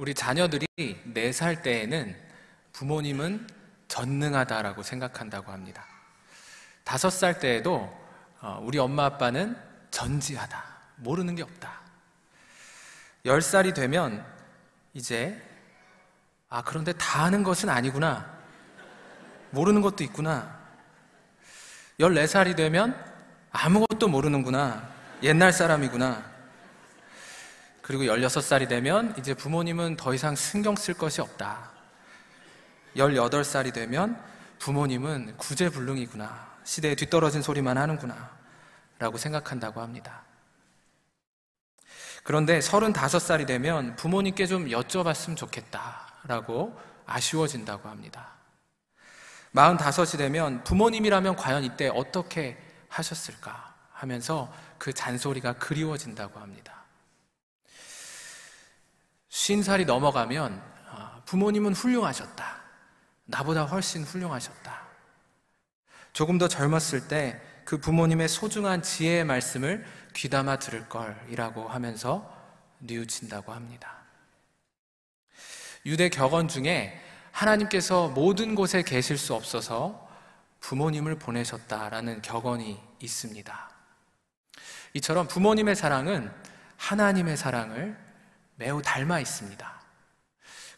우리 자녀들이 4살 때에는 부모님은 전능하다라고 생각한다고 합니다. 5살 때에도 어, 우리 엄마 아빠는 전지하다. 모르는 게 없다. 10살이 되면 이제 아, 그런데 다 아는 것은 아니구나. 모르는 것도 있구나. 14살이 되면 아무것도 모르는구나. 옛날 사람이구나. 그리고 16살이 되면 이제 부모님은 더 이상 신경 쓸 것이 없다. 18살이 되면 부모님은 구제불능이구나. 시대에 뒤떨어진 소리만 하는구나. 라고 생각한다고 합니다. 그런데 35살이 되면 부모님께 좀 여쭤봤으면 좋겠다. 라고 아쉬워진다고 합니다. 45이 되면 부모님이라면 과연 이때 어떻게 하셨을까 하면서 그 잔소리가 그리워진다고 합니다. 50살이 넘어가면 아, 부모님은 훌륭하셨다. 나보다 훨씬 훌륭하셨다. 조금 더 젊었을 때 그 부모님의 소중한 지혜의 말씀을 귀담아 들을 걸이라고 하면서 뉘우친다고 합니다. 유대 격언 중에 하나님께서 모든 곳에 계실 수 없어서 부모님을 보내셨다라는 격언이 있습니다. 이처럼 부모님의 사랑은 하나님의 사랑을 매우 닮아 있습니다.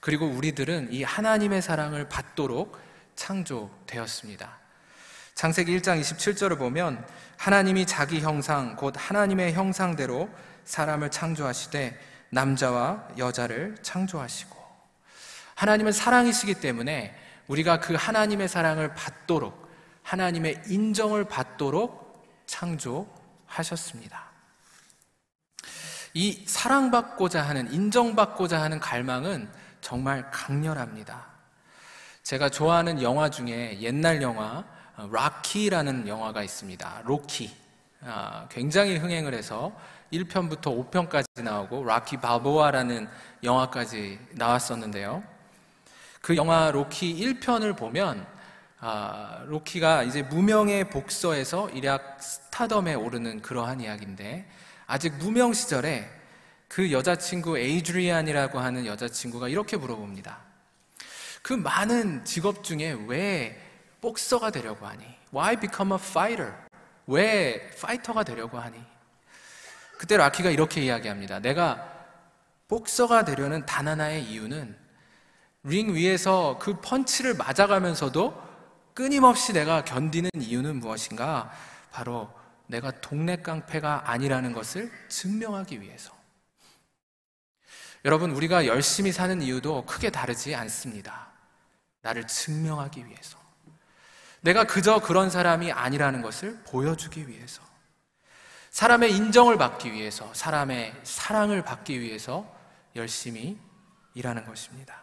그리고 우리들은 이 하나님의 사랑을 받도록 창조되었습니다. 창세기 1장 27절을 보면 하나님이 자기 형상 곧 하나님의 형상대로 사람을 창조하시되 남자와 여자를 창조하시고 하나님은 사랑이시기 때문에 우리가 그 하나님의 사랑을 받도록 하나님의 인정을 받도록 창조하셨습니다. 이 사랑받고자 하는 인정받고자 하는 갈망은 정말 강렬합니다. 제가 좋아하는 영화 중에 옛날 영화 락키라는 영화가 있습니다. 로키. 아, 굉장히 흥행을 해서 1편부터 5편까지 나오고 락키 바보아라는 영화까지 나왔었는데요. 그 영화 로키 1편을 보면 아, 로키가 이제 무명의 복서에서 일약 스타덤에 오르는 그러한 이야기인데 아직 무명 시절에 그 여자친구 에이드리안이라고 하는 여자친구가 이렇게 물어봅니다. 그 많은 직업 중에 왜 복서가 되려고 하니? Why become a fighter? 왜 파이터가 되려고 하니? 그때 라키가 이렇게 이야기합니다. 내가 복서가 되려는 단 하나의 이유는 링 위에서 그 펀치를 맞아가면서도 끊임없이 내가 견디는 이유는 무엇인가? 바로 내가 동네 깡패가 아니라는 것을 증명하기 위해서. 여러분, 우리가 열심히 사는 이유도 크게 다르지 않습니다. 나를 증명하기 위해서. 내가 그저 그런 사람이 아니라는 것을 보여주기 위해서. 사람의 인정을 받기 위해서, 사람의 사랑을 받기 위해서 열심히 일하는 것입니다.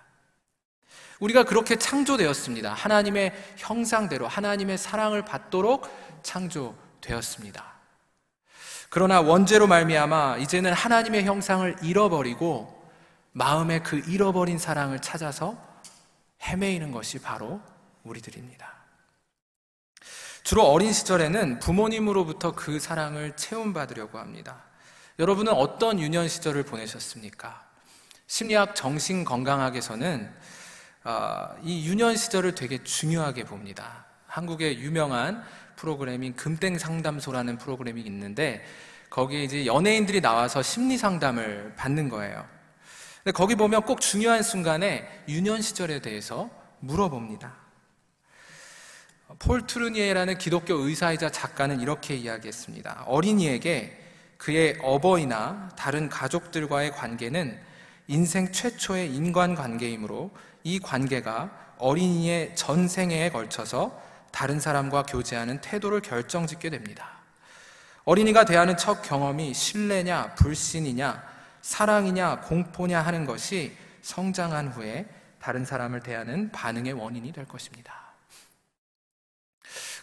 우리가 그렇게 창조되었습니다. 하나님의 형상대로 하나님의 사랑을 받도록 창조 되었습니다. 그러나 원죄로 말미암아 이제는 하나님의 형상을 잃어버리고 마음의 그 잃어버린 사랑을 찾아서 헤매이는 것이 바로 우리들입니다. 주로 어린 시절에는 부모님으로부터 그 사랑을 체험받으려고 합니다. 여러분은 어떤 유년 시절을 보내셨습니까? 심리학 정신건강학에서는 어, 이 유년 시절을 되게 중요하게 봅니다. 한국의 유명한 프로그램인 금땡 상담소라는 프로그램이 있는데 거기에 이제 연예인들이 나와서 심리 상담을 받는 거예요. 근데 거기 보면 꼭 중요한 순간에 유년 시절에 대해서 물어봅니다. 폴 트루니에라는 기독교 의사이자 작가는 이렇게 이야기했습니다. 어린이에게 그의 어버이나 다른 가족들과의 관계는 인생 최초의 인간 관계이므로 이 관계가 어린이의 전생애에 걸쳐서 다른 사람과 교제하는 태도를 결정짓게 됩니다. 어린이가 대하는 첫 경험이 신뢰냐, 불신이냐, 사랑이냐, 공포냐 하는 것이 성장한 후에 다른 사람을 대하는 반응의 원인이 될 것입니다.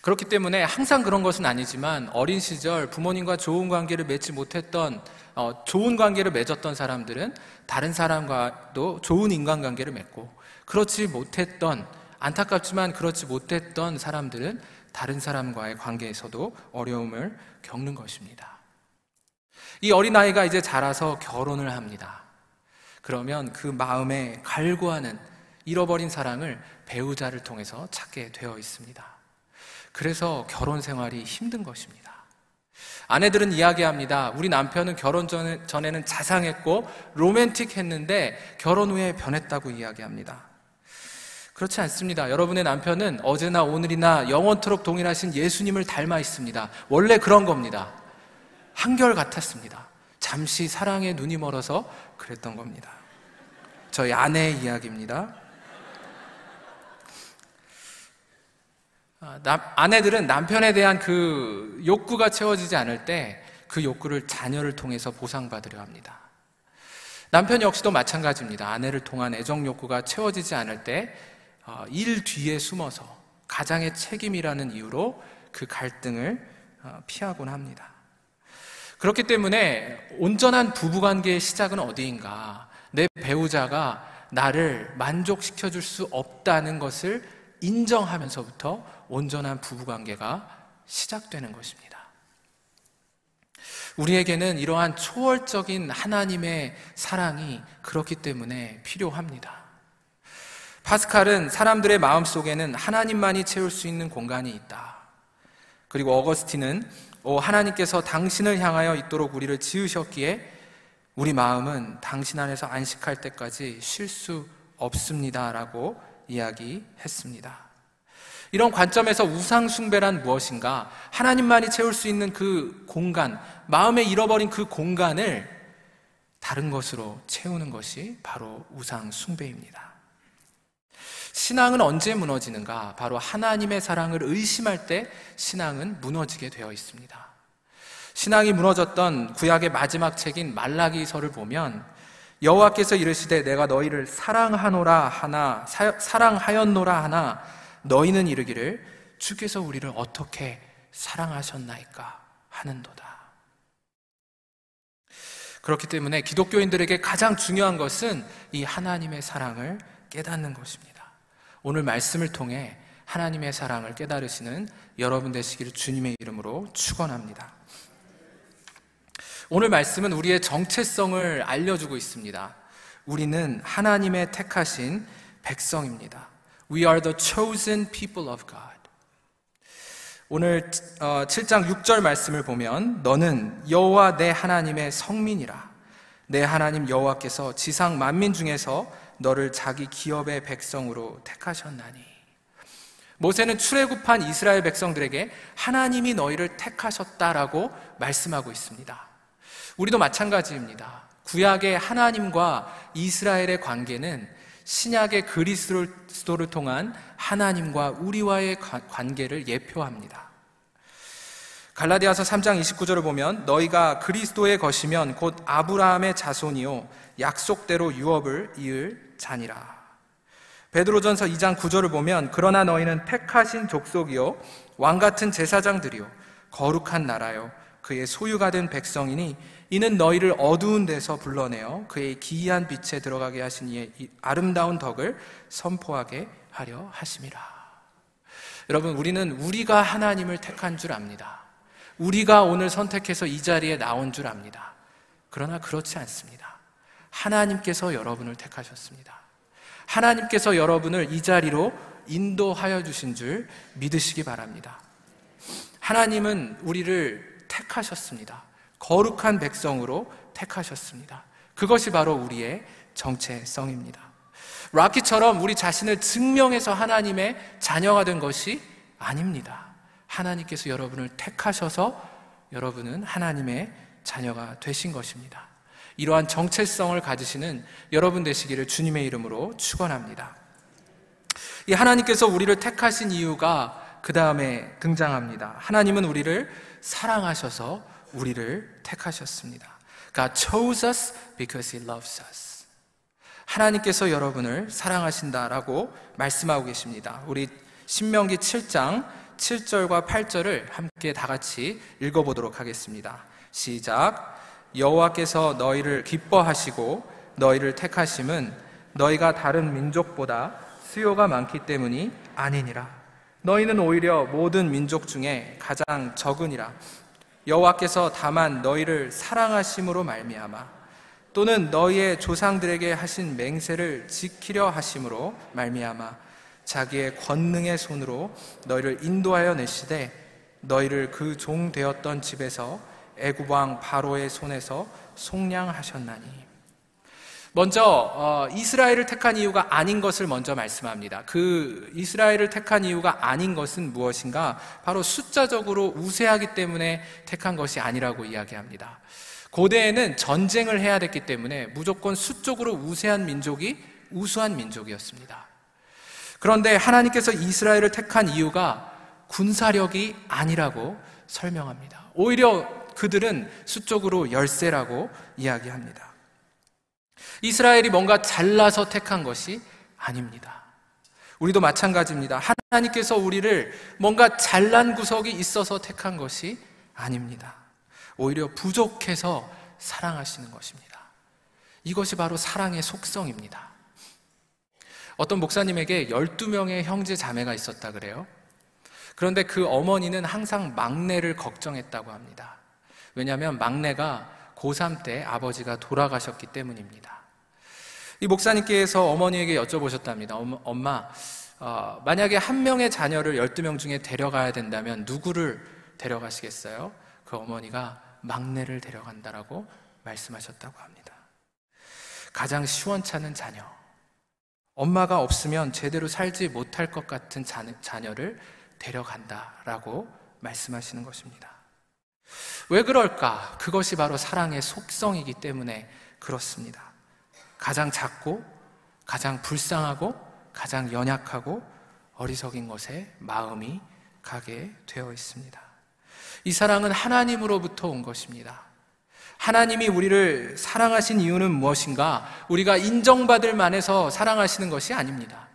그렇기 때문에 항상 그런 것은 아니지만 어린 시절 부모님과 좋은 관계를 맺지 못했던 어, 좋은 관계를 맺었던 사람들은 다른 사람과도 좋은 인간관계를 맺고 그렇지 못했던 안타깝지만 그렇지 못했던 사람들은 다른 사람과의 관계에서도 어려움을 겪는 것입니다. 이 어린아이가 이제 자라서 결혼을 합니다. 그러면 그 마음에 갈구하는 잃어버린 사랑을 배우자를 통해서 찾게 되어 있습니다. 그래서 결혼 생활이 힘든 것입니다. 아내들은 이야기합니다. 우리 남편은 결혼 전에는 자상했고 로맨틱했는데 결혼 후에 변했다고 이야기합니다. 그렇지 않습니다. 여러분의 남편은 어제나 오늘이나 영원토록 동일하신 예수님을 닮아 있습니다. 원래 그런 겁니다. 한결 같았습니다. 잠시 사랑에 눈이 멀어서 그랬던 겁니다. 저희 아내의 이야기입니다. 아, 남, 아내들은 남편에 대한 그 욕구가 채워지지 않을 때 그 욕구를 자녀를 통해서 보상받으려 합니다. 남편 역시도 마찬가지입니다. 아내를 통한 애정 욕구가 채워지지 않을 때 일 어, 뒤에 숨어서 가장의 책임이라는 이유로 그 갈등을 어, 피하곤 합니다. 그렇기 때문에 온전한 부부관계의 시작은 어디인가? 내 배우자가 나를 만족시켜 줄 수 없다는 것을 인정하면서부터 온전한 부부관계가 시작되는 것입니다. 우리에게는 이러한 초월적인 하나님의 사랑이 그렇기 때문에 필요합니다. 파스칼은 사람들의 마음 속에는 하나님만이 채울 수 있는 공간이 있다. 그리고 어거스틴은 오, 하나님께서 당신을 향하여 있도록 우리를 지으셨기에 우리 마음은 당신 안에서 안식할 때까지 쉴 수 없습니다라고 이야기했습니다. 이런 관점에서 우상숭배란 무엇인가? 하나님만이 채울 수 있는 그 공간, 마음에 잃어버린 그 공간을 다른 것으로 채우는 것이 바로 우상숭배입니다. 신앙은 언제 무너지는가? 바로 하나님의 사랑을 의심할 때 신앙은 무너지게 되어 있습니다. 신앙이 무너졌던 구약의 마지막 책인 말라기서를 보면 여호와께서 이르시되 내가 너희를 사랑하노라 하나 사랑하였노라 하나 너희는 이르기를 주께서 우리를 어떻게 사랑하셨나이까 하는도다. 그렇기 때문에 기독교인들에게 가장 중요한 것은 이 하나님의 사랑을 깨닫는 것입니다. 오늘 말씀을 통해 하나님의 사랑을 깨달으시는 여러분 되시기를 주님의 이름으로 축원합니다. 오늘 말씀은 우리의 정체성을 알려주고 있습니다. 우리는 하나님의 택하신 백성입니다. We are the chosen people of God. 오늘 7장 어, 6절 말씀을 보면 너는 여호와 내 하나님의 성민이라 내 하나님 여호와께서 지상 만민 중에서 너를 자기 기업의 백성으로 택하셨나니 모세는 출애굽한 이스라엘 백성들에게 하나님이 너희를 택하셨다라고 말씀하고 있습니다. 우리도 마찬가지입니다. 구약의 하나님과 이스라엘의 관계는 신약의 그리스도를 통한 하나님과 우리와의 관계를 예표합니다. 갈라디아서 3장 29절을 보면 너희가 그리스도의 것이면 곧 아브라함의 자손이요 약속대로 유업을 이을 자니라. 베드로전서 2장 9절을 보면 그러나 너희는 택하신 족속이요 왕 같은 제사장들이요 거룩한 나라요 그의 소유가 된 백성이니 이는 너희를 어두운 데서 불러내어 그의 기이한 빛에 들어가게 하신 이의 아름다운 덕을 선포하게 하려 하심이라. 여러분, 우리는 우리가 하나님을 택한 줄 압니다. 우리가 오늘 선택해서 이 자리에 나온 줄 압니다. 그러나 그렇지 않습니다. 하나님께서 여러분을 택하셨습니다. 하나님께서 여러분을 이 자리로 인도하여 주신 줄 믿으시기 바랍니다. 하나님은 우리를 택하셨습니다. 거룩한 백성으로 택하셨습니다. 그것이 바로 우리의 정체성입니다. 라키처럼 우리 자신을 증명해서 하나님의 자녀가 된 것이 아닙니다. 하나님께서 여러분을 택하셔서 여러분은 하나님의 자녀가 되신 것입니다. 이러한 정체성을 가지시는 여러분 되시기를 주님의 이름으로 축원합니다. 이 하나님께서 우리를 택하신 이유가 그 다음에 등장합니다. 하나님은 우리를 사랑하셔서 우리를 택하셨습니다. God chose us because He loves us. 하나님께서 여러분을 사랑하신다라고 말씀하고 계십니다. 우리 신명기 7장 7절과 8절을 함께 다 같이 읽어보도록 하겠습니다. 시작. 여호와께서 너희를 기뻐하시고 너희를 택하심은 너희가 다른 민족보다 수요가 많기 때문이 아니니라. 너희는 오히려 모든 민족 중에 가장 적으니라. 여호와께서 다만 너희를 사랑하심으로 말미암아 또는 너희의 조상들에게 하신 맹세를 지키려 하심으로 말미암아 자기의 권능의 손으로 너희를 인도하여 내시되 너희를 그 종 되었던 집에서 애굽 왕 바로의 손에서 속량하셨나니 먼저 어, 이스라엘을 택한 이유가 아닌 것을 먼저 말씀합니다. 그 이스라엘을 택한 이유가 아닌 것은 무엇인가? 바로 숫자적으로 우세하기 때문에 택한 것이 아니라고 이야기합니다. 고대에는 전쟁을 해야 됐기 때문에 무조건 수적으로 우세한 민족이 우수한 민족이었습니다. 그런데 하나님께서 이스라엘을 택한 이유가 군사력이 아니라고 설명합니다. 오히려 그들은 수적으로 열세라고 이야기합니다. 이스라엘이 뭔가 잘나서 택한 것이 아닙니다. 우리도 마찬가지입니다. 하나님께서 우리를 뭔가 잘난 구석이 있어서 택한 것이 아닙니다. 오히려 부족해서 사랑하시는 것입니다. 이것이 바로 사랑의 속성입니다. 어떤 목사님에게 12명의 형제 자매가 있었다 그래요. 그런데 그 어머니는 항상 막내를 걱정했다고 합니다. 왜냐하면 막내가 고3 때 아버지가 돌아가셨기 때문입니다. 이 목사님께서 어머니에게 여쭤보셨답니다. 엄마, 어, 만약에 한 명의 자녀를 12명 중에 데려가야 된다면 누구를 데려가시겠어요? 그 어머니가 막내를 데려간다라고 말씀하셨다고 합니다. 가장 시원찮은 자녀. 엄마가 없으면 제대로 살지 못할 것 같은 자녀를 데려간다라고 말씀하시는 것입니다. 왜 그럴까? 그것이 바로 사랑의 속성이기 때문에 그렇습니다. 가장 작고 가장 불쌍하고 가장 연약하고 어리석인 것에 마음이 가게 되어 있습니다. 이 사랑은 하나님으로부터 온 것입니다. 하나님이 우리를 사랑하신 이유는 무엇인가? 우리가 인정받을 만해서 사랑하시는 것이 아닙니다.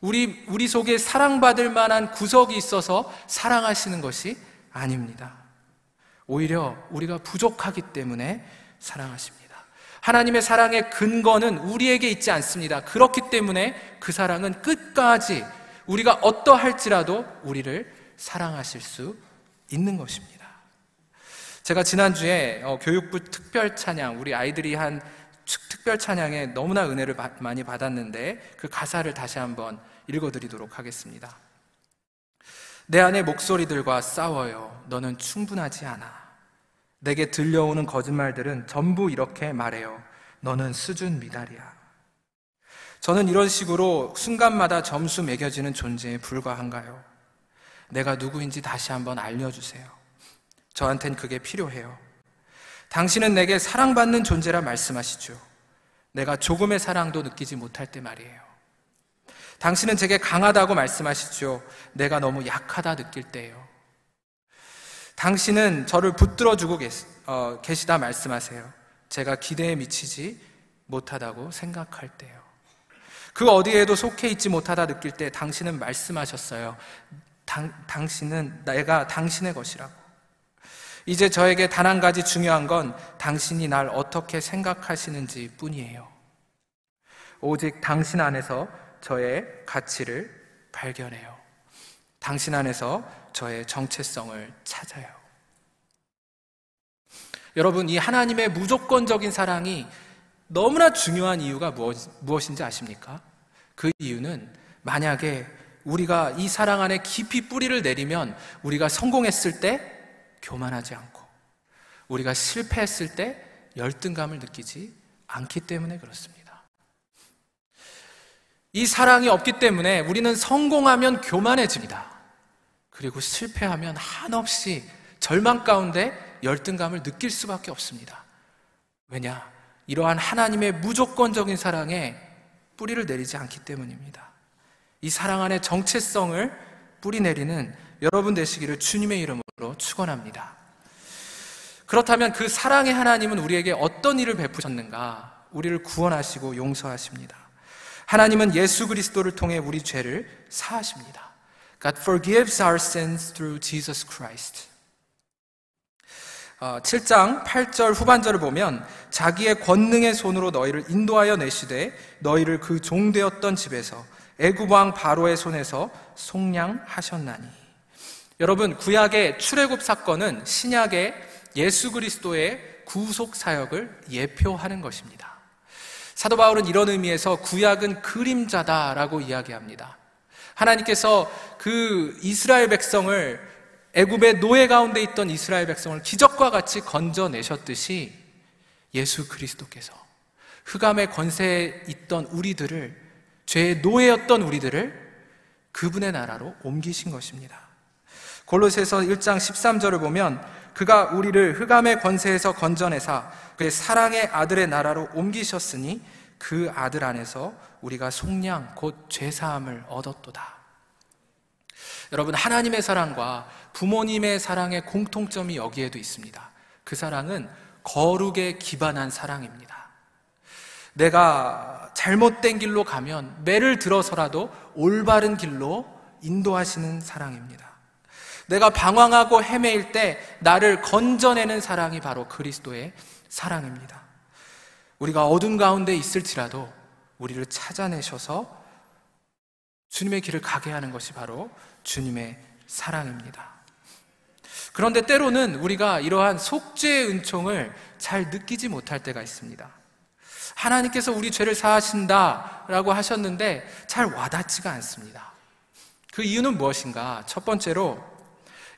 우리, 우리 속에 사랑받을 만한 구석이 있어서 사랑하시는 것이 아닙니다. 오히려 우리가 부족하기 때문에 사랑하십니다. 하나님의 사랑의 근거는 우리에게 있지 않습니다. 그렇기 때문에 그 사랑은 끝까지 우리가 어떠할지라도 우리를 사랑하실 수 있는 것입니다. 제가 지난주에 어, 교육부 특별 찬양, 우리 아이들이 한 특별 찬양에 너무나 은혜를 많이 받았는데 그 가사를 다시 한번 읽어드리도록 하겠습니다. 내 안의 목소리들과 싸워요. 너는 충분하지 않아. 내게 들려오는 거짓말들은 전부 이렇게 말해요. 너는 수준 미달이야. 저는 이런 식으로 순간마다 점수 매겨지는 존재에 불과한가요? 내가 누구인지 다시 한번 알려주세요. 저한텐 그게 필요해요. 당신은 내게 사랑받는 존재라 말씀하시죠. 내가 조금의 사랑도 느끼지 못할 때 말이에요. 당신은 제게 강하다고 말씀하시죠. 내가 너무 약하다 느낄 때예요. 당신은 저를 붙들어 주고 계시, 어, 계시다 말씀하세요. 제가 기대에 미치지 못하다고 생각할 때요. 그 어디에도 속해 있지 못하다 느낄 때 당신은 말씀하셨어요. 당, 당신은 내가 당신의 것이라고. 이제 저에게 단 한 가지 중요한 건 당신이 날 어떻게 생각하시는지 뿐이에요. 오직 당신 안에서 저의 가치를 발견해요. 당신 안에서 저의 정체성을 찾아요. 여러분, 이 하나님의 무조건적인 사랑이 너무나 중요한 이유가 무엇, 인지 아십니까? 그 이유는 만약에 우리가 이 사랑 안에 깊이 뿌리를 내리면 우리가 성공했을 때 교만하지 않고 우리가 실패했을 때 열등감을 느끼지 않기 때문에 그렇습니다. 이 사랑이 없기 때문에 우리는 성공하면 교만해집니다. 그리고 실패하면 한없이 절망 가운데 열등감을 느낄 수밖에 없습니다. 왜냐? 이러한 하나님의 무조건적인 사랑에 뿌리를 내리지 않기 때문입니다. 이 사랑 안에 정체성을 뿌리 내리는 여러분 되시기를 주님의 이름으로 축원합니다. 그렇다면 그 사랑의 하나님은 우리에게 어떤 일을 베푸셨는가? 우리를 구원하시고 용서하십니다. 하나님은 예수 그리스도를 통해 우리 죄를 사하십니다. God forgives our sins through Jesus Christ. 어, 7장 8절 후반절을 보면 자기의 권능의 손으로 너희를 인도하여 내시되 너희를 그 종되었던 집에서 애굽 왕 바로의 손에서 속량하셨나니. 여러분 구약의 출애굽 사건은 신약의 예수 그리스도의 구속 사역을 예표하는 것입니다. 사도 바울은 이런 의미에서 구약은 그림자다라고 이야기합니다. 하나님께서 그 이스라엘 백성을 애굽의 노예 가운데 있던 이스라엘 백성을 기적과 같이 건져내셨듯이 예수 그리스도께서 흑암의 권세에 있던 우리들을 죄의 노예였던 우리들을 그분의 나라로 옮기신 것입니다. 골로새서 1장 13절을 보면 그가 우리를 흑암의 권세에서 건져내사 그의 사랑의 아들의 나라로 옮기셨으니 그 아들 안에서 우리가 속량 곧 죄사함을 얻었도다. 여러분 하나님의 사랑과 부모님의 사랑의 공통점이 여기에도 있습니다. 그 사랑은 거룩에 기반한 사랑입니다. 내가 잘못된 길로 가면 매를 들어서라도 올바른 길로 인도하시는 사랑입니다. 내가 방황하고 헤매일 때 나를 건져내는 사랑이 바로 그리스도의 사랑입니다. 우리가 어둠 가운데 있을지라도 우리를 찾아내셔서 주님의 길을 가게 하는 것이 바로 주님의 사랑입니다. 그런데 때로는 우리가 이러한 속죄의 은총을 잘 느끼지 못할 때가 있습니다. 하나님께서 우리 죄를 사하신다라고 하셨는데 잘 와닿지가 않습니다. 그 이유는 무엇인가? 첫 번째로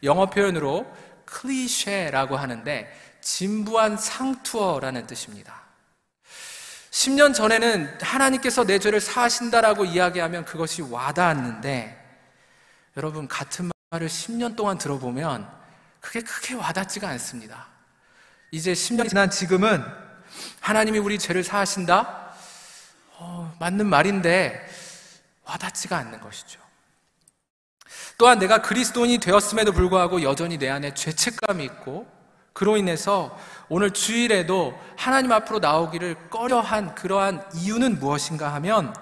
영어 표현으로 클리셰라고 하는데 진부한 상투어라는 뜻입니다. 10년 전에는 하나님께서 내 죄를 사하신다라고 이야기하면 그것이 와닿았는데 여러분 같은 말을 10년 동안 들어보면 그게 크게 와닿지가 않습니다. 이제 10년 지난 지금은 하나님이 우리 죄를 사하신다? 어, 맞는 말인데 와닿지가 않는 것이죠. 또한 내가 그리스도인이 되었음에도 불구하고 여전히 내 안에 죄책감이 있고 그로 인해서 오늘 주일에도 하나님 앞으로 나오기를 꺼려한 그러한 이유는 무엇인가 하면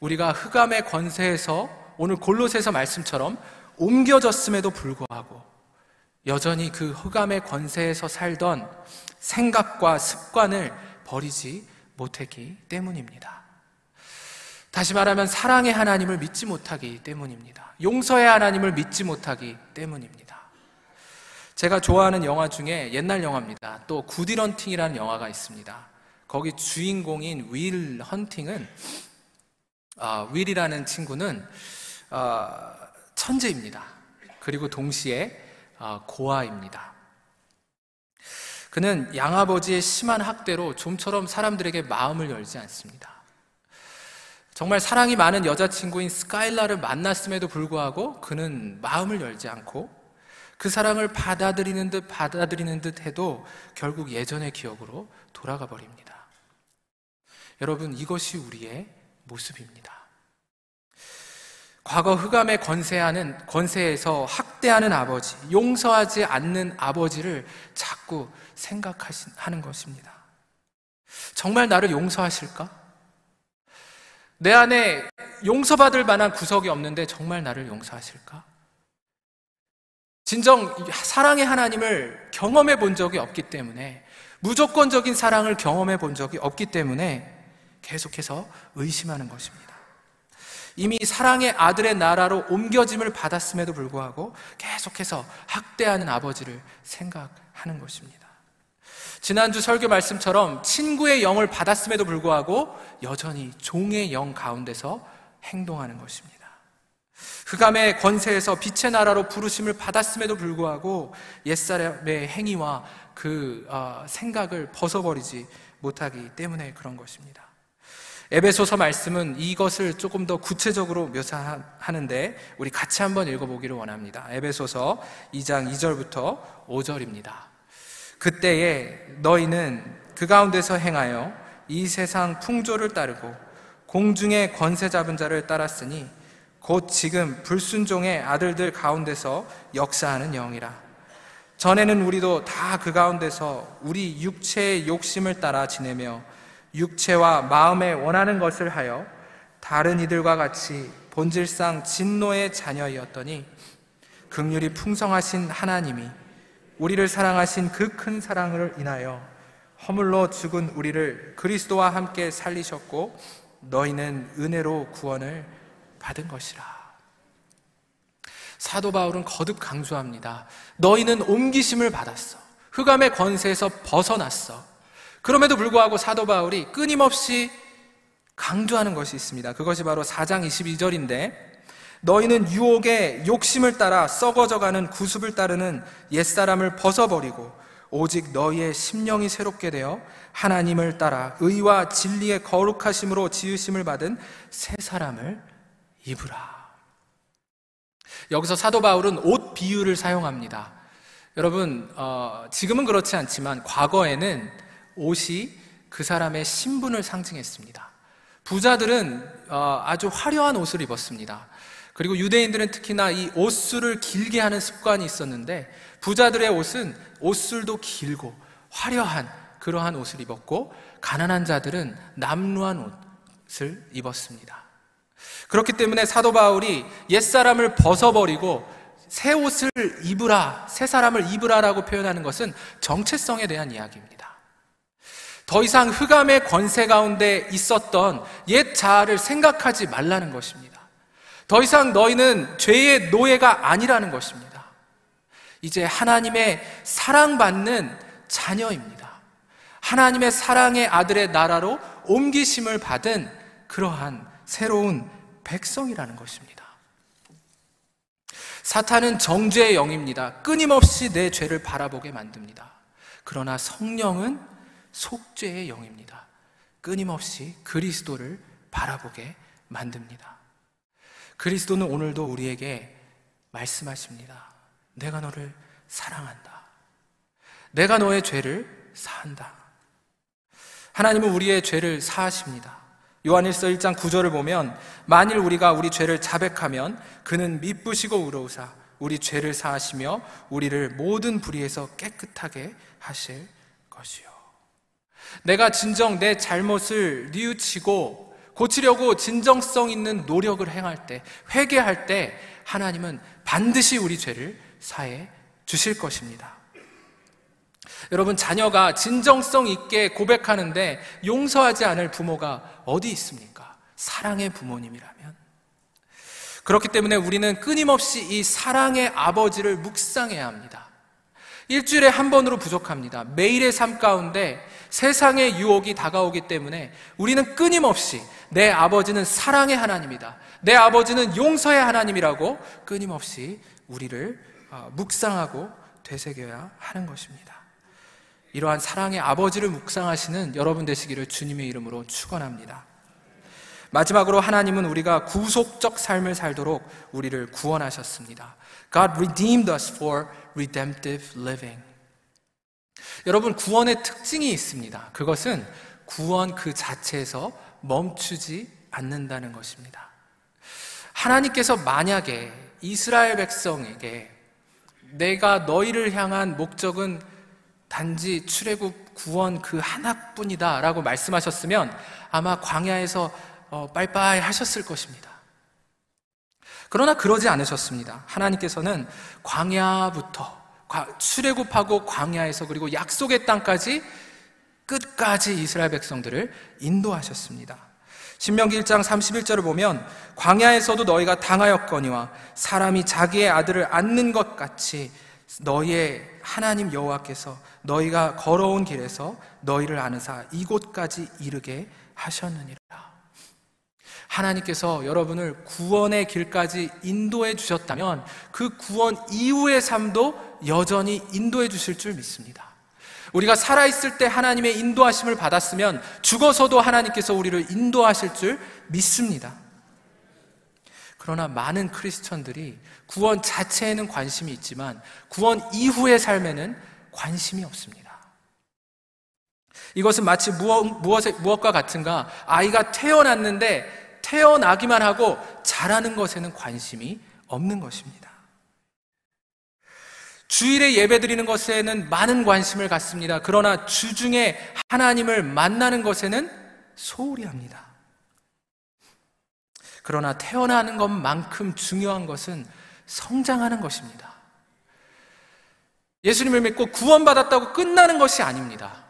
우리가 흑암의 권세에서 오늘 골로새서 말씀처럼 옮겨졌음에도 불구하고 여전히 그 흑암의 권세에서 살던 생각과 습관을 버리지 못했기 때문입니다. 다시 말하면 사랑의 하나님을 믿지 못하기 때문입니다. 용서의 하나님을 믿지 못하기 때문입니다. 제가 좋아하는 영화 중에 옛날 영화입니다. 또 구딜 헌팅이라는 영화가 있습니다. 거기 주인공인 윌 헌팅은 아, 윌이라는 친구는 아, 천재입니다. 그리고 동시에 아, 고아입니다. 그는 양아버지의 심한 학대로 좀처럼 사람들에게 마음을 열지 않습니다. 정말 사랑이 많은 여자친구인 스카일라를 만났음에도 불구하고 그는 마음을 열지 않고 그 사랑을 받아들이는 듯 받아들이는 듯 해도 결국 예전의 기억으로 돌아가 버립니다. 여러분, 이것이 우리의 모습입니다. 과거 흑암의 권세하는, 권세에서 학대하는 아버지, 용서하지 않는 아버지를 자꾸 생각하는 것입니다. 정말 나를 용서하실까? 내 안에 용서받을 만한 구석이 없는데 정말 나를 용서하실까? 진정 사랑의 하나님을 경험해 본 적이 없기 때문에 무조건적인 사랑을 경험해 본 적이 없기 때문에 계속해서 의심하는 것입니다. 이미 사랑의 아들의 나라로 옮겨짐을 받았음에도 불구하고 계속해서 학대하는 아버지를 생각하는 것입니다. 지난주 설교 말씀처럼 친구의 영을 받았음에도 불구하고 여전히 종의 영 가운데서 행동하는 것입니다. 흑암의 권세에서 빛의 나라로 부르심을 받았음에도 불구하고 옛사람의 행위와 그 어, 생각을 벗어버리지 못하기 때문에 그런 것입니다. 에베소서 말씀은 이것을 조금 더 구체적으로 묘사하는데 우리 같이 한번 읽어보기를 원합니다. 에베소서 2장 2절부터 5절입니다. 그때에 너희는 그 가운데서 행하여 이 세상 풍조를 따르고 공중의 권세 잡은 자를 따랐으니 곧 지금 불순종의 아들들 가운데서 역사하는 영이라. 전에는 우리도 다 그 가운데서 우리 육체의 욕심을 따라 지내며 육체와 마음에 원하는 것을 하여 다른 이들과 같이 본질상 진노의 자녀이었더니 극률이 풍성하신 하나님이 우리를 사랑하신 그 큰 사랑을 인하여 허물로 죽은 우리를 그리스도와 함께 살리셨고 너희는 은혜로 구원을 받은 것이라. 사도 바울은 거듭 강조합니다. 너희는 옮기심을 받았어. 흑암의 권세에서 벗어났어. 그럼에도 불구하고 사도 바울이 끊임없이 강조하는 것이 있습니다. 그것이 바로 4장 22절인데 너희는 유혹의 욕심을 따라 썩어져가는 구습을 따르는 옛사람을 벗어버리고 오직 너희의 심령이 새롭게 되어 하나님을 따라 의와 진리의 거룩하심으로 지으심을 받은 새 사람을 입으라. 여기서 사도 바울은 옷 비유를 사용합니다. 여러분, 어, 지금은 그렇지 않지만 과거에는 옷이 그 사람의 신분을 상징했습니다. 부자들은 어, 아주 화려한 옷을 입었습니다. 그리고 유대인들은 특히나 이 옷술을 길게 하는 습관이 있었는데 부자들의 옷은 옷술도 길고 화려한 그러한 옷을 입었고 가난한 자들은 남루한 옷을 입었습니다. 그렇기 때문에 사도 바울이 옛사람을 벗어버리고 새 옷을 입으라, 새 사람을 입으라라고 표현하는 것은 정체성에 대한 이야기입니다. 더 이상 흑암의 권세 가운데 있었던 옛 자아를 생각하지 말라는 것입니다. 더 이상 너희는 죄의 노예가 아니라는 것입니다. 이제 하나님의 사랑받는 자녀입니다. 하나님의 사랑의 아들의 나라로 옮기심을 받은 그러한 새로운 백성이라는 것입니다. 사탄은 정죄의 영입니다. 끊임없이 내 죄를 바라보게 만듭니다. 그러나 성령은 속죄의 영입니다. 끊임없이 그리스도를 바라보게 만듭니다. 그리스도는 오늘도 우리에게 말씀하십니다. 내가 너를 사랑한다. 내가 너의 죄를 사한다. 하나님은 우리의 죄를 사하십니다. 요한일서 1장 9절을 보면 만일 우리가 우리 죄를 자백하면 그는 미쁘시고 의로우사 우리 죄를 사하시며 우리를 모든 불의에서 깨끗하게 하실 것이요. 내가 진정 내 잘못을 뉘우치고 고치려고 진정성 있는 노력을 행할 때, 회개할 때 하나님은 반드시 우리 죄를 사해 주실 것입니다. 여러분, 자녀가 진정성 있게 고백하는데 용서하지 않을 부모가 어디 있습니까? 사랑의 부모님이라면. 그렇기 때문에 우리는 끊임없이 이 사랑의 아버지를 묵상해야 합니다. 일주일에 한 번으로 부족합니다. 매일의 삶 가운데 세상의 유혹이 다가오기 때문에 우리는 끊임없이 내 아버지는 사랑의 하나님이다. 내 아버지는 용서의 하나님이라고 끊임없이 우리를 어, 묵상하고 되새겨야 하는 것입니다. 이러한 사랑의 아버지를 묵상하시는 여러분 되시기를 주님의 이름으로 축원합니다. 마지막으로 하나님은 우리가 구속적 삶을 살도록 우리를 구원하셨습니다. God redeemed us for redemptive living. 여러분 구원의 특징이 있습니다. 그것은 구원 그 자체에서 멈추지 않는다는 것입니다. 하나님께서 만약에 이스라엘 백성에게 내가 너희를 향한 목적은 단지 출애굽 구원 그 하나뿐이다 라고 말씀하셨으면 아마 광야에서 어, 빨빨 하셨을 것입니다. 그러나 그러지 않으셨습니다. 하나님께서는 광야부터 출애굽하고 광야에서 그리고 약속의 땅까지 끝까지 이스라엘 백성들을 인도하셨습니다. 신명기 1장 31절을 보면 광야에서도 너희가 당하였거니와 사람이 자기의 아들을 안는 것 같이 너희의 하나님 여호와께서 너희가 걸어온 길에서 너희를 아는사 이곳까지 이르게 하셨느니라. 하나님께서 여러분을 구원의 길까지 인도해 주셨다면 그 구원 이후의 삶도 여전히 인도해 주실 줄 믿습니다. 우리가 살아있을 때 하나님의 인도하심을 받았으면 죽어서도 하나님께서 우리를 인도하실 줄 믿습니다. 그러나 많은 크리스천들이 구원 자체에는 관심이 있지만 구원 이후의 삶에는 관심이 없습니다. 이것은 마치 무엇, 무엇과 같은가? 아이가 태어났는데 태어나기만 하고 자라는 것에는 관심이 없는 것입니다. 주일에 예배 드리는 것에는 많은 관심을 갖습니다. 그러나 주중에 하나님을 만나는 것에는 소홀히 합니다. 그러나 태어나는 것만큼 중요한 것은 성장하는 것입니다. 예수님을 믿고 구원받았다고 끝나는 것이 아닙니다.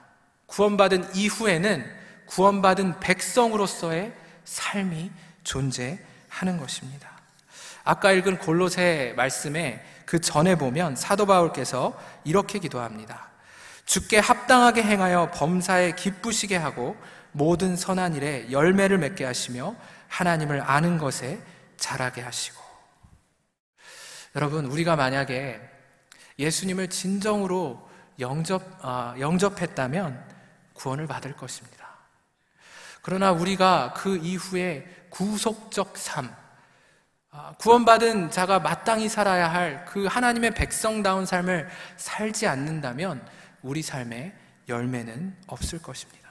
구원받은 이후에는 구원받은 백성으로서의 삶이 존재하는 것입니다. 아까 읽은 골로새 말씀에 그 전에 보면 사도 바울께서 이렇게 기도합니다. 주께 합당하게 행하여 범사에 기쁘시게 하고 모든 선한 일에 열매를 맺게 하시며 하나님을 아는 것에 자라게 하시고 여러분 우리가 만약에 예수님을 진정으로 영접 아, 영접했다면 구원을 받을 것입니다. 그러나 우리가 그 이후에 구속적 삶, 아, 구원받은 자가 마땅히 살아야 할 그 하나님의 백성다운 삶을 살지 않는다면 우리 삶에 열매는 없을 것입니다.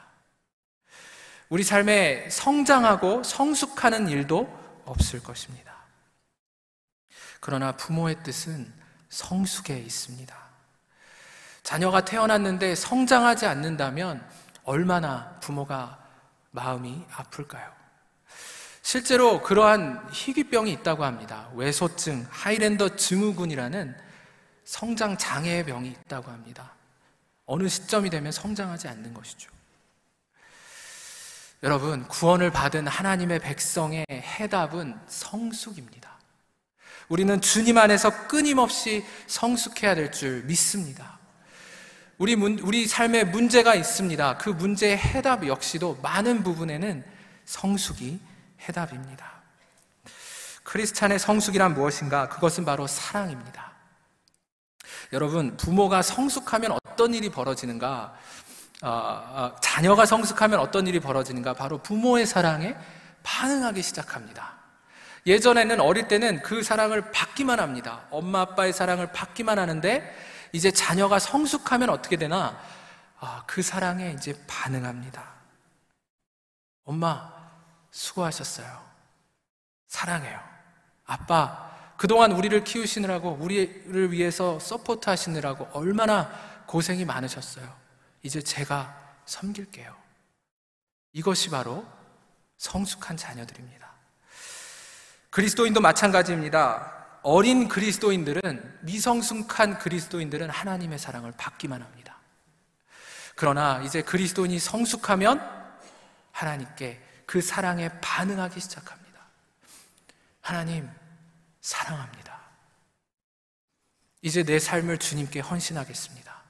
우리 삶에 성장하고 성숙하는 일도 없을 것입니다. 그러나 부모의 뜻은 성숙에 있습니다. 자녀가 태어났는데 성장하지 않는다면 얼마나 부모가 마음이 아플까요? 실제로 그러한 희귀병이 있다고 합니다. 외소증, 하이랜더 증후군이라는 성장 장애의 병이 있다고 합니다. 어느 시점이 되면 성장하지 않는 것이죠. 여러분, 구원을 받은 하나님의 백성의 해답은 성숙입니다. 우리는 주님 안에서 끊임없이 성숙해야 될 줄 믿습니다. 우리, 문, 우리 삶에 문제가 있습니다. 그 문제의 해답 역시도 많은 부분에는 성숙이 해답입니다. 크리스찬의 성숙이란 무엇인가? 그것은 바로 사랑입니다. 여러분, 부모가 성숙하면 어떤 일이 벌어지는가? 어, 어, 자녀가 성숙하면 어떤 일이 벌어지는가? 바로 부모의 사랑에 반응하기 시작합니다. 예전에는 어릴 때는 그 사랑을 받기만 합니다. 엄마 아빠의 사랑을 받기만 하는데 이제 자녀가 성숙하면 어떻게 되나? 아, 그 사랑에 이제 반응합니다. 엄마, 수고하셨어요. 사랑해요. 아빠, 그동안 우리를 키우시느라고, 우리를 위해서 support 하시느라고 얼마나 고생이 많으셨어요. 이제 제가 섬길게요. 이것이 바로 성숙한 자녀들입니다. 그리스도인도 마찬가지입니다. 어린 그리스도인들은 미성숙한 그리스도인들은 하나님의 사랑을 받기만 합니다. 그러나 이제 그리스도인이 성숙하면 하나님께 그 사랑에 반응하기 시작합니다. 하나님 사랑합니다. 이제 내 삶을 주님께 헌신하겠습니다.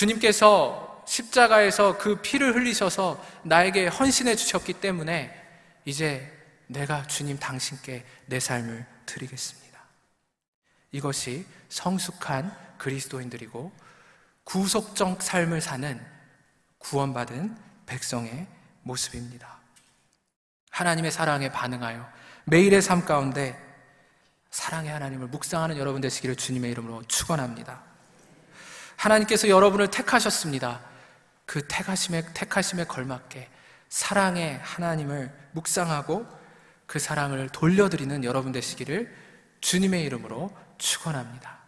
주님께서 십자가에서 그 피를 흘리셔서 나에게 헌신해 주셨기 때문에 이제 내가 주님 당신께 내 삶을 드리겠습니다. 이것이 성숙한 그리스도인들이고 구속적 삶을 사는 구원받은 백성의 모습입니다. 하나님의 사랑에 반응하여 매일의 삶 가운데 사랑의 하나님을 묵상하는 여러분 되시기를 주님의 이름으로 축원합니다. 하나님께서 여러분을 택하셨습니다. 그 택하심에 택하심에 걸맞게 사랑의 하나님을 묵상하고 그 사랑을 돌려드리는 여러분 되시기를 주님의 이름으로 축원합니다.